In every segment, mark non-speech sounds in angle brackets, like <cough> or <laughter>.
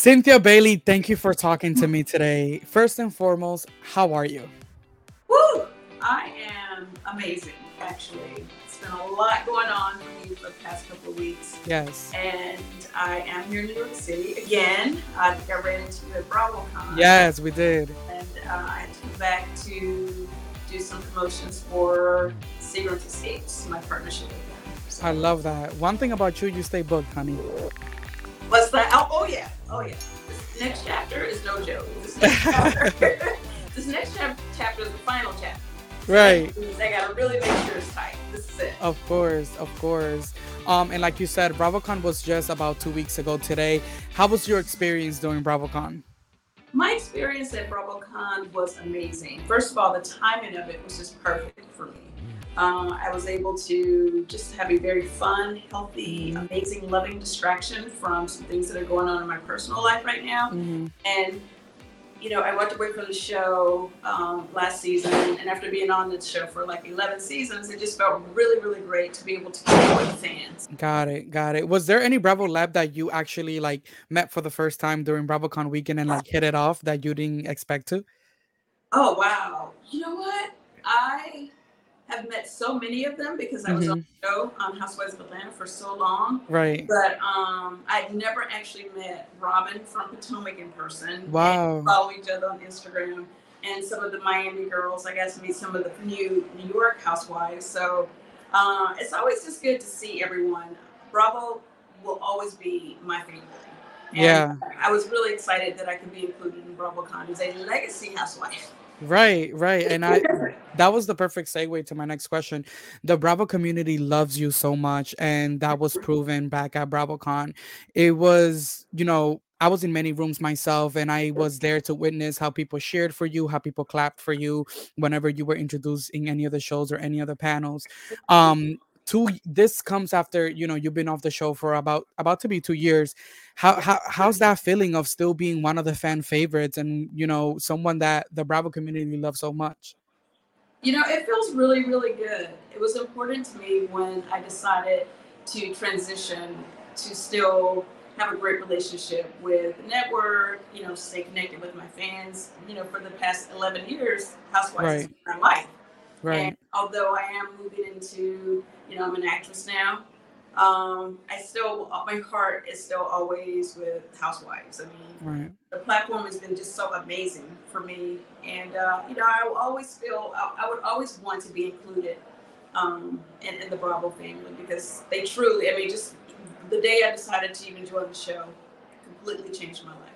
Cynthia Bailey, thank you for talking to me today. First and foremost, how are you? Woo! I am amazing, actually. It's been a lot going on for me for the past couple of weeks. Yes. And I am here in New York City again. I think I ran into you at BravoCon. Yes, we did. And uh, I had to come back to do some promotions for Seagram's Escapes, my partnership with them. So, I love that. One thing about you, you stay booked, honey. What's that? Oh, oh yeah, oh yeah. This next chapter is no joke. This <laughs> next chapter, <laughs> this next chapter is the final chapter. Right. I gotta really make sure it's tight. This is it. Of course, of course. Um, and like you said, BravoCon was just about two weeks ago today. How was your experience during BravoCon? My experience at BravoCon was amazing. First of all, the timing of it was just perfect for me. Uh, I was able to just have a very fun, healthy, amazing, loving distraction from some things that are going on in my personal life right now. Mhm. And, you know, I walked away from the show um, last season, and after being on the show for like 11 seasons, it just felt really, really great to be able to connect with fans. Got it, got it. Was there any Bravo Lab that you actually like met for the first time during BravoCon weekend and like hit it off that you didn't expect to? Oh, wow. You know what? I have met so many of them because I was on the show on Housewives of Atlanta for so long. Right. But um, I'd never actually met Robyn from Potomac in person. Wow. And follow each other on Instagram. And some of the Miami girls, I got to meet some of the new New York housewives. So uh, it's always just good to see everyone. Bravo will always be my favorite. And Yeah. I was really excited that I could be included in BravoCon as a legacy housewife. Right, right. And I <laughs> that was the perfect segue to my next question. The Bravo community loves you so much, and that was <laughs> proven back at BravoCon. It was, you know, I was in many rooms myself, and I was there to witness how people cheered for you, how people clapped for you whenever you were introduced in any of the shows or any other panels. Um, two this comes after you know you've been off the show for about about to be two years. How, how how's that feeling of still being one of the fan favorites and you know someone that the Bravo community loves so much? You know, it feels really, really good. It was important to me when I decided to transition to still have a great relationship with the network, you know, stay connected with my fans. You know, for the past 11 years, Housewives is my life. Right. And although I am moving into, you know, I'm an actress now, um, I still, my heart is still always with Housewives. I mean, Right. the platform has been just so amazing for me and uh, you know i will always feel I, I would always want to be included um, in, in the bravo family because they truly i mean just the day i decided to even join the show completely changed my life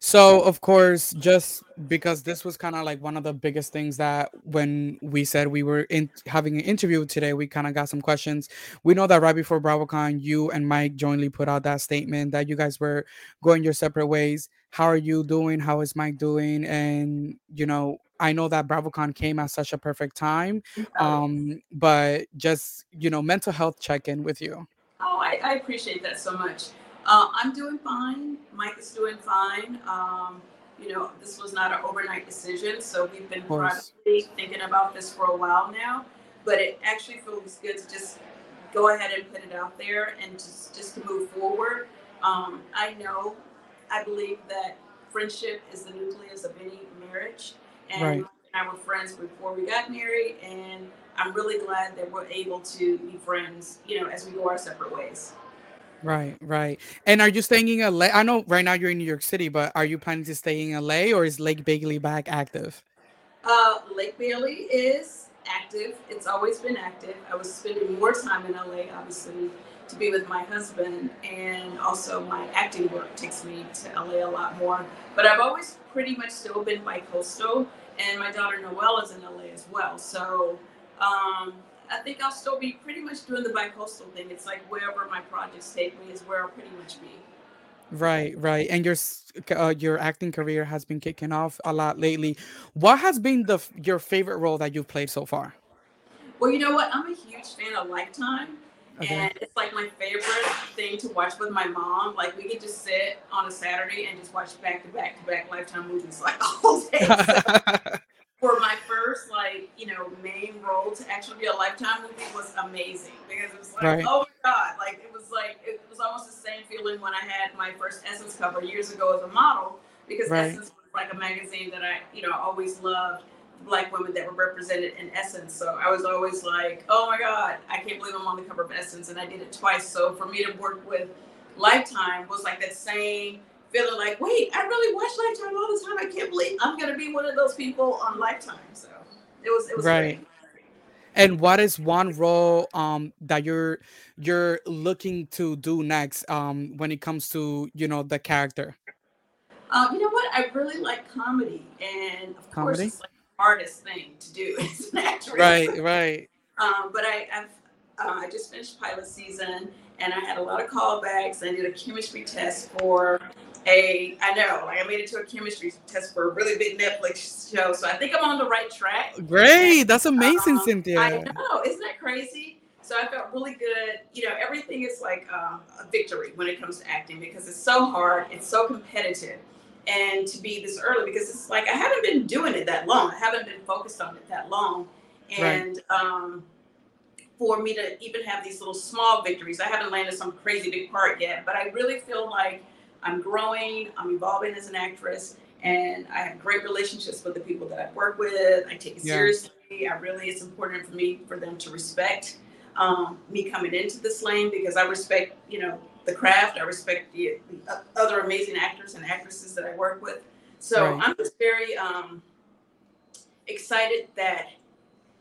So of course, just because this was kind of like one of the biggest things that when we said we were in having an interview today, we kind of got some questions. We know that right before BravoCon, you and Mike jointly put out that statement that you guys were going your separate ways. How are you doing? How is Mike doing? And you know, I know that BravoCon came at such a perfect time. Um, but just you know, mental health check-in with you. oh I, I appreciate that so much uh, i'm doing fine mike is doing fine um, you know this was not an overnight decision so we've been privately thinking about this for a while now. But it actually feels good to just go ahead and put it out there and just just to move forward. Um, i know i believe that friendship is the nucleus of any marriage. And Right. And i were friends before we got married and i'm really glad that we're able to be friends you know as we go our separate ways Right, right. And are you staying in LA? I know right now you're in New York City, but are you planning to stay in LA or is Lake Bailey back active? Uh, Lake Bailey is active. It's always been active. I was spending more time in LA, obviously, to be with my husband, and also my acting work takes me to LA a lot more. But I've always pretty much still been bi-coastal, and my daughter Noelle is in LA as well. So um, I think I'll still be pretty much doing the bi-coastal thing. It's like wherever my projects take me is where I'll pretty much be. Right, right. And your uh, your acting career has been kicking off a lot lately. What has been the your favorite role that you've played so far? Well, you know what? I'm a huge fan of Lifetime. Okay. And it's like my favorite thing to watch with my mom. Like we could just sit on a Saturday and just watch back to back to back Lifetime movies like <laughs> all day. So <laughs> for my first like you know main role to actually be a Lifetime movie was amazing because it was like Right. oh my god, like it was like it was almost the same feeling when I had my first Essence cover years ago as a model because Right. Essence was like a magazine that I, you know, always loved black women that were represented in Essence. So I was always like, oh my God, I can't believe I'm on the cover of Essence. And I did it twice. So for me to work with Lifetime was like that same feeling like, wait, I really watch Lifetime all the time. I can't believe I'm gonna be one of those people on Lifetime. So it was it was Right. great. And what is one role um that you're you're looking to do next um when it comes to, you know, the character? Um, you know what? I really like comedy, and of course, it's like the hardest thing to do <laughs> as an actress. Right, right. Um, but I, I've, uh, I just finished pilot season, and I had a lot of callbacks. I did a chemistry test for a. I know, like I made it to a chemistry test for a really big Netflix show, so I think I'm on the right track. Great. That's amazing, Um, I Cynthia. know, isn't that crazy? So I felt really good. You know, everything is like um, a victory when it comes to acting because it's so hard, it's so competitive, and to be this early because it's like I haven't been doing it that long. I haven't been focused on it that long, and um, for me to even have these little small victories, I haven't landed some crazy big part yet. But I really feel like I'm growing, I'm evolving as an actress, and I have great relationships with the people that I work with. I take it Yeah. seriously. I really, it's important for me for them to respect um, me coming into this lane because I respect, you know, the craft. I respect the, the other amazing actors and actresses that I work with. So Right. I'm just very um, excited that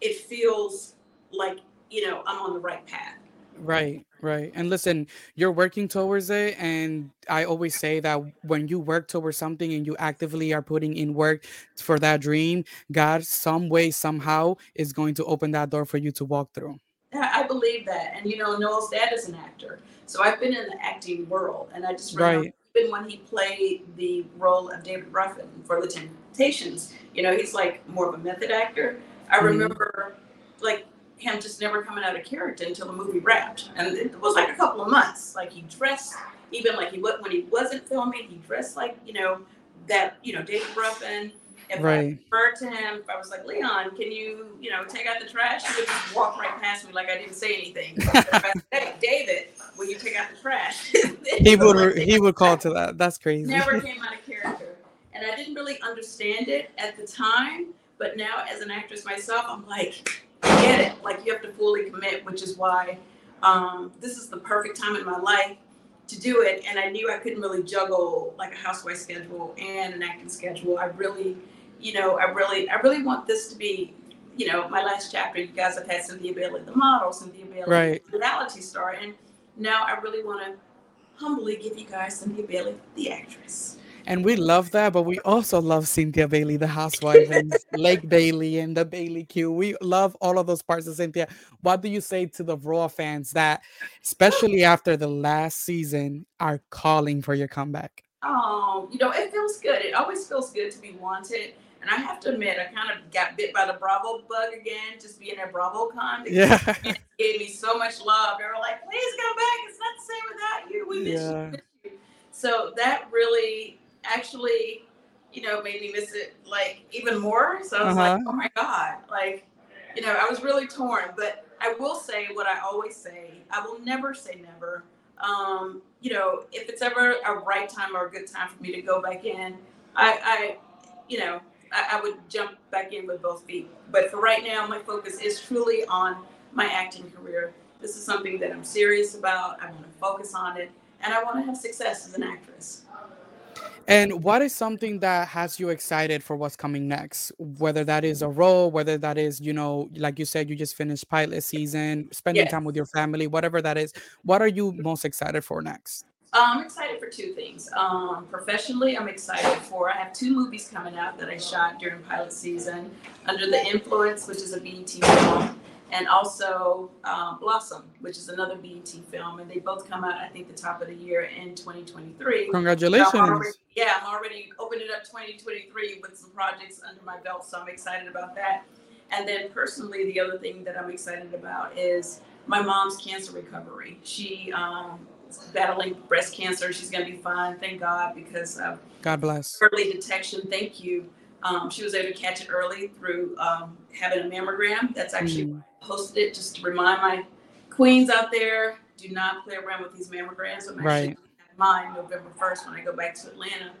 it feels like you know I'm on the right path. Right, right. And listen, you're working towards it. And I always say that when you work towards something and you actively are putting in work for that dream, God, some way, somehow, is going to open that door for you to walk through. Yeah, I believe that. And you know, Noelle's dad is an actor, so I've been in the acting world, and I just remember Right. even when he played the role of David Ruffin for The Temptations, you know, he's like more of a method actor. I Mhm. remember like him just never coming out of character until the movie wrapped, and it was like a couple of months. Like he dressed, even like he wa- when he wasn't filming, he dressed like you know that you know David Ruffin. If I referred to him, if I was like, Leon, can you, you know, take out the trash? He would just walk right past me like I didn't say anything. But if I said, hey, David, will you take out the trash? <laughs> He would he would call to that. That's crazy. never <laughs> came out of character. And I didn't really understand it at the time, but now as an actress myself, I'm like, get it. Like you have to fully commit, which is why um, this is the perfect time in my life to do it. And I knew I couldn't really juggle like a housewife schedule and an acting schedule. I really, you know, I really, I really want this to be, you know, my last chapter. You guys have had Cynthia Bailey, the model, Cynthia Bailey, Right. the reality star, and now I really want to humbly give you guys Cynthia Bailey, the actress. And we love that, but we also love Cynthia Bailey, the housewife, and Lake Bailey and the Bailey Q. We love all of those parts of Cynthia. What do you say to the Raw fans that, especially after the last season, are calling for your comeback? Oh, you know, it feels good. It always feels good to be wanted. And I have to admit, I kind of got bit by the Bravo bug again, just being at BravoCon. Yeah. <laughs> fans gave me so much love. They were like, please come back. It's not the same without you. We miss Yeah. you. So that really actually, you know, made me miss it like even more. So I was like, Uh-huh. oh my God. Like, you know, I was really torn. But I will say what I always say. I will never say never. Um, you know, if it's ever a right time or a good time for me to go back in, I, I you know, I, I would jump back in with both feet. But for right now, my focus is truly on my acting career. This is something that I'm serious about. I want to focus on it, and I want to have success as an actress. And what is something that has you excited for what's coming next? Whether that is a role, whether that is, you know, like you said, you just finished pilot season, spending Yes. time with your family, whatever that is. What are you most excited for next? I'm excited for two things. Um, professionally, I'm excited for. I have two movies coming out that I shot during pilot season, Under the Influence, which is a BET film, and also uh, Blossom, which is another BET film, and they both come out, I think, the top of the year in 2023. So I'm Congratulations. already- yeah, I'm already opening up 2023 with some projects under my belt, so I'm excited about that. And then personally, the other thing that I'm excited about is my mom's cancer recovery. She um, is battling breast cancer. She's going to be fine, thank God, because of God bless. early detection. Thank you. Um, she was able to catch it early through um, having a mammogram. That's actually Mm. posted it just to remind my queens out there: do not play around with these mammograms. I'm actually Right. mine November 1st when I go back to Atlanta.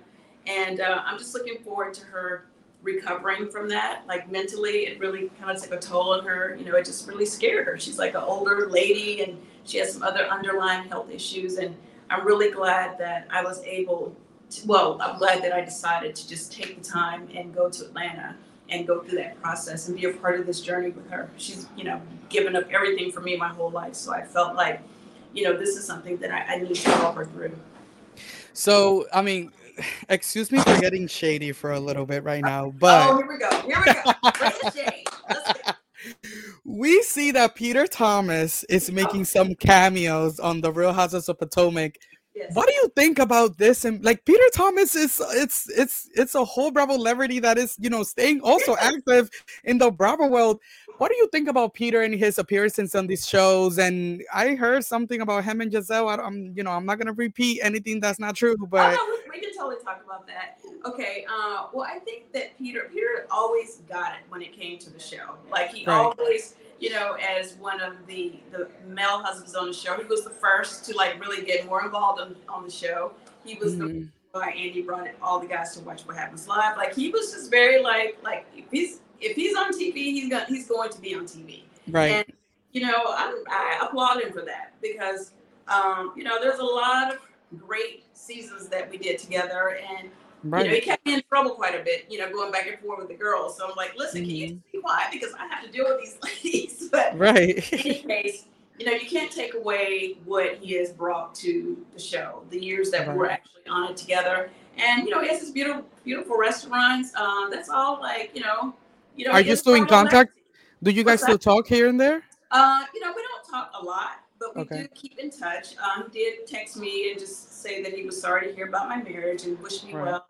And uh, I'm just looking forward to her recovering from that. Like mentally, it really kind of took a toll on her. You know, it just really scared her. She's like an older lady and she has some other underlying health issues. And I'm really glad that I was able to, well, I'm glad that I decided to just take the time and go to Atlanta and go through that process and be a part of this journey with her. She's, you know, given up everything for me my whole life. So I felt like, you know, this is something that I, I need to help her through. So, I mean, <sighs> excuse me for getting shady for a little bit right now, oh, but oh, here we go. Here we go. Bring the shade. Let's go. <laughs> we see that Peter Thomas is making some cameos on the Real Houses of Potomac. Yes. What do you think about this? And like Peter Thomas is it's it's it's a whole Bravo celebrity that is you know staying also active in the Bravo world. What do you think about Peter and his appearances on these shows? And I heard something about him and Gizelle. I, am you know I'm not gonna repeat anything that's not true, but oh, no, we can totally talk about that. Okay. Uh, well, I think that Peter Peter always got it when it came to the show. Like he Right. always, you know, as one of the the male husbands on the show, he was the first to like really get more involved on, on the show. He was the Mhm. why Andy brought it, all the guys to watch what happens live. Like he was just very like like if he's if he's on TV, he's gonna he's going to be on TV. right, And you know, I, I applaud him for that because um, you know there's a lot of great seasons that we did together, and you know he right, kept me in trouble quite a bit. You know, going back and forth with the girls. So I'm like, listen, can you just be quiet because I have to deal with these <laughs> ladies. <laughs> But right, in any case, you know, you can't take away what he has brought to the show, the years that we're actually on it together. And you know, he has his beautiful, beautiful restaurants. Um, that's all like you know, you know. Are you still in contact? Do you guys What's still talk here and there? Uh, you know, we don't talk a lot, but we Okay. do keep in touch. Um, he did text me and just say that he was sorry to hear about my marriage and wish me Right. well.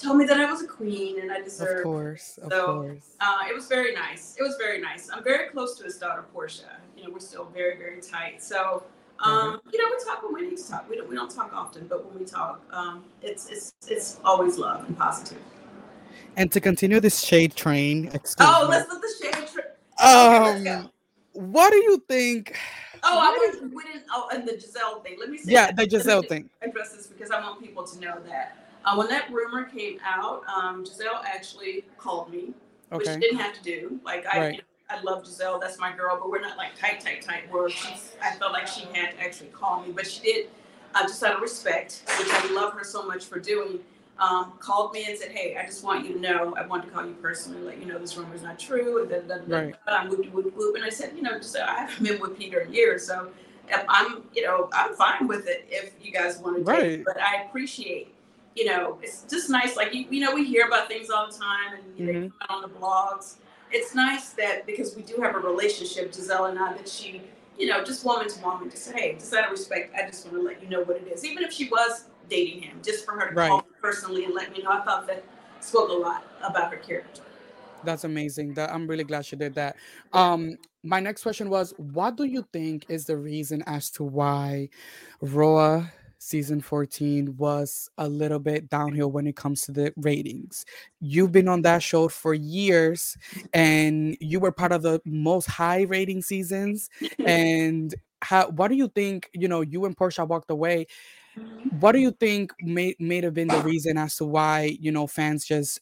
Told me that I was a queen and I deserved. Of course, of So, course. Uh, it was very nice. It was very nice. I'm very close to his daughter Portia. You know, we're still very, very tight. So, um, you know, we talk when we need to talk. We don't, we don't talk often, but when we talk, um, it's it's it's always love and positive. And to continue this shade train, excuse Oh, me. let's let the shade let's. Um, what do you think? Oh, I was, we didn't. Oh, and the Gizelle thing. Let me say. Yeah, that. the Gizelle thing. Address this because I want people to know that uh, when that rumor came out, um, Gizelle actually called me, which Okay. she didn't have to do. Like I, Right. you know, I love Gizelle. That's my girl, but we're not like tight, tight, tight. Where she's, I felt like she had to actually call me, but she did, uh, just out of respect, which I love her so much for doing. Um, called me and said, "Hey, I just want you to know. I want to call you personally, let you know this rumor is not true." Da, da, da, Right. da. Whoop, whoop, whoop. And I said, "You know, just I haven't been with Peter in years, so I'm, you know, I'm fine with it if you guys want to Right. take it. But I appreciate, you know, it's just nice. Like you, you know, we hear about things all the time, and you know, they come out on the blogs. It's nice that because we do have a relationship, Gizelle and I, that she, you know, just woman to woman, just say, hey, just out of respect, I just want to let you know what it is. Even if she was dating him, just for her to Right. call me personally and let me know, I thought that spoke a lot about her character. That's amazing. That I'm really glad she did that. Um, my next question was, what do you think is the reason as to why RHOA season 14 was a little bit downhill when it comes to the ratings? You've been on that show for years and you were part of the most high rating seasons. <laughs> And how what do you think, you know, you and Portia walked away. What do you think may may have been the reason as to why, you know, fans just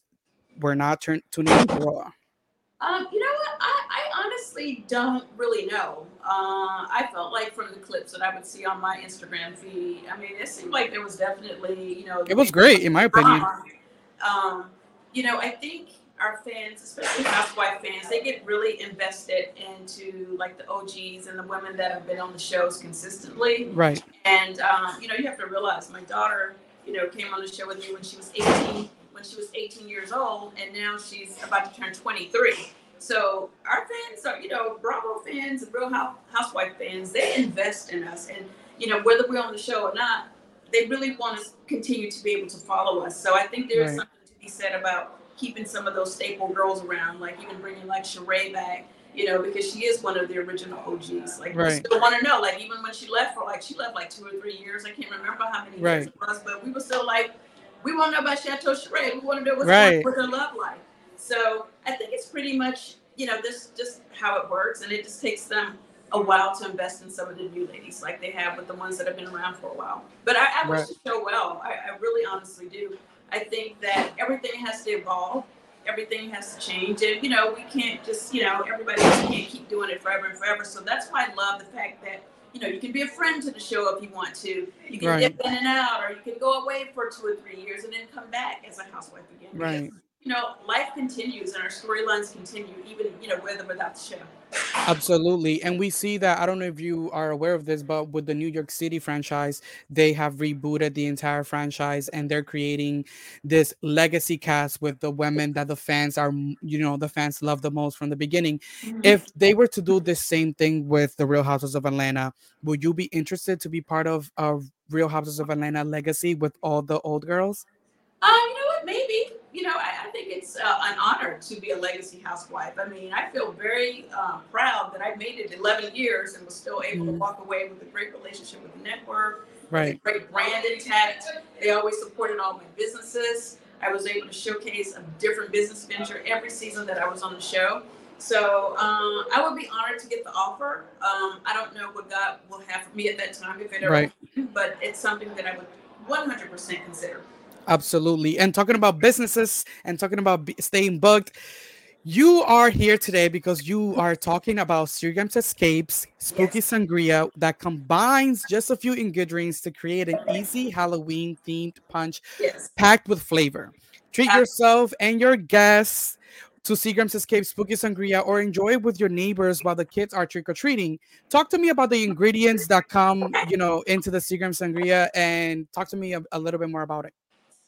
were not turn, tuning into RHOA? Um, you know what? I, I honestly don't really know. Uh, I felt like from the clips that I would see on my Instagram feed, I mean, it seemed like there was definitely, you know, It was great, in my opinion. Um, you know, I think our fans, especially housewife fans, they get really invested into like the OGs and the women that have been on the shows consistently. Right. And um, you know, you have to realize my daughter, you know, came on the show with me when she was 18, when she was 18 years old, and now she's about to turn 23. So our fans are, you know, Bravo fans, and Real Housewife fans, they invest in us, and you know, whether we're on the show or not, they really want to continue to be able to follow us. So I think there's Right. something to be said about keeping some of those staple girls around, like even bringing like Sheree back. You know, because she is one of the original OGs. Like, we still want to know. Like, even when she left for like, she left like two or three years. I can't remember how many years it was, but we were still like, we want to know about Chateau Sheree. We want to know what's Right. going on with her love life. So I think it's pretty much, you know, this just how it works, and it just takes them a while to invest in some of the new ladies, like they have with the ones that have been around for a while. But I, I wish Right. the show well. I, I really honestly do. I think that everything has to evolve. Everything has to change, and you know we can't just you know everybody just can't keep doing it forever and forever. So that's why I love the fact that you know you can be a friend to the show if you want to. You can Right. dip in and out, or you can go away for two or three years and then come back as a housewife again. Right. You know, life continues and our storylines continue, even you know with or without the show. Absolutely. And we see that I don't know if you are aware of this, but with the New York City franchise, they have rebooted the entire franchise and they're creating this legacy cast with the women that the fans are, you know, the fans love the most from the beginning. If they were to do the same thing with the Real Houses of Atlanta, would you be interested to be part of a Real Houses of Atlanta legacy with all the old girls? Um, you know what? Maybe. You know, I, I think it's uh, an honor to be a legacy housewife. I mean, I feel very um, proud that I made it 11 years and was still able to Mhm. walk away with a great relationship with the network, Right. great brand intact. They always supported all my businesses. I was able to showcase a different business venture every season that I was on the show. So um, I would be honored to get the offer. Um, I don't know what God will have for me at that time if it ever, Right. but it's something that I would 100% consider. Absolutely. And talking about businesses and talking about be- staying booked, you are here today because you are talking about Seagram's Escapes Spooky Sangria that combines just a few ingredients to create an easy Halloween themed punch Yes. packed with flavor. Treat yourself and your guests to Seagram's Escape Spooky Sangria or enjoy it with your neighbors while the kids are trick or treating. Talk to me about the ingredients that come, you know, into the Seagram Sangria and talk to me a, a little bit more about it.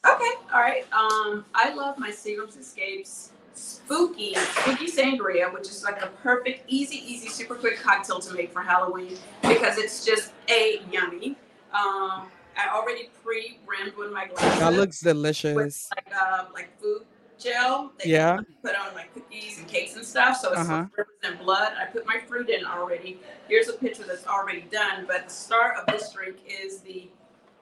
Okay, all right. Um, I love my Seagram's Escapes spooky spooky sangria, which is like a perfect, easy, easy, super quick cocktail to make for Halloween because it's just a yummy. Um, I already pre-brimmed with my glasses. That looks with delicious. like uh, like food gel. that you Yeah. Put on like cookies and cakes and stuff, so it's Uh-huh. represent blood. I put my fruit in already. Here's a picture that's already done, but the star of this drink is the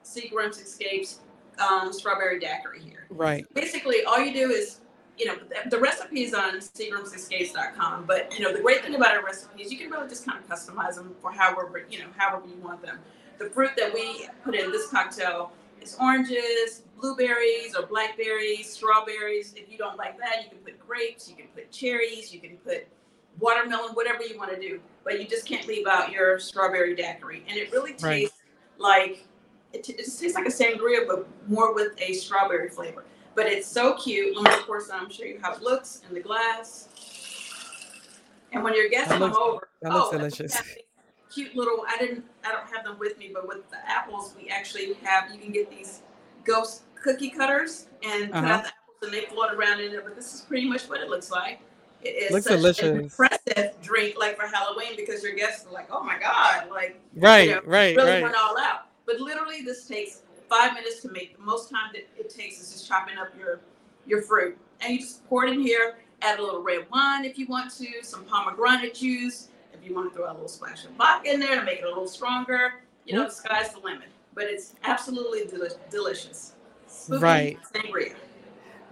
Seagram's Escapes um, strawberry daiquiri here. Right. Basically, all you do is, you know, the, the recipe is on seagramsescapes.com. But you know, the great thing about our recipes, you can really just kind of customize them for however you know however you want them. The fruit that we put in this cocktail is oranges, blueberries or blackberries, strawberries. If you don't like that, you can put grapes, you can put cherries, you can put watermelon, whatever you want to do. But you just can't leave out your strawberry daiquiri, and it really tastes Right. like it, t- it just tastes like a sangria, but more with a strawberry flavor. But it's so cute. Let me, of course, I'm sure you how it looks in the glass. And when your guests That come looks- over, that looks oh, delicious. Cute little. I didn't. I don't have them with me, but with the apples, we actually have. You can get these ghost cookie cutters and cut Uh-huh. out the apples, and they float around in there. But this is pretty much what it looks like. It is Looks such an delicious. impressive drink, like for Halloween, because your guests are like, "Oh my god!" Like Right, know, right, really right. went all out. But literally, this takes five minutes to make. The most time that it takes is just chopping up your your fruit, and you just pour it in here. Add a little red wine if you want to, some pomegranate juice. If you want to throw a little splash of vodka in there to make it a little stronger, you know, the mm-hmm. sky's the limit. But it's absolutely deli- delicious. Spooky Right. Sangria.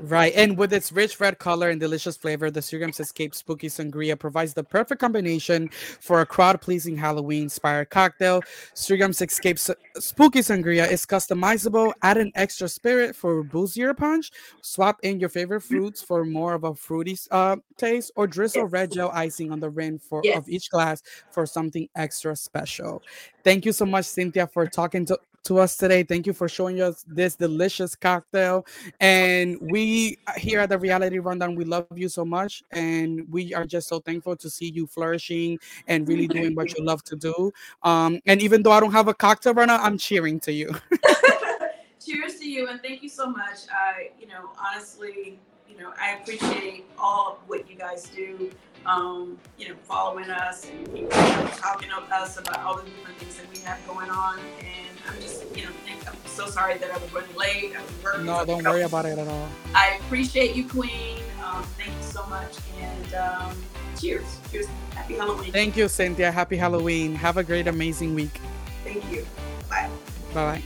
Right. And with its rich red color and delicious flavor, the Seagram's Escape Spooky Sangria provides the perfect combination for a crowd pleasing Halloween inspired cocktail. Seagram's Escape Spooky Sangria is customizable. Add an extra spirit for a boozier punch. Swap in your favorite fruits for more of a fruity uh, taste, or drizzle red gel icing on the rim for Yes. of each glass for something extra special. Thank you so much, Cynthia, for talking to, to us today. Thank you for showing us this delicious cocktail. And we here at the Reality Rundown, we love you so much. And we are just so thankful to see you flourishing and really <laughs> doing what you love to do. Um, and even though I don't have a cocktail right now, I'm cheering to you. <laughs> Cheers to you and thank you so much. I, you know, honestly, you know, I appreciate all of what you guys do. Um, you know, following us and you know, talking to us about all the different things that we have going on. And I'm just, you know, I'm so sorry that I was running late. I was working. no, don't worry about it at all. I appreciate you, Queen. Um, thank you so much. And um, cheers. Cheers. Happy Halloween. Thank you, Cynthia. Happy Halloween. Have a great, amazing week. Thank you. Bye. Bye bye.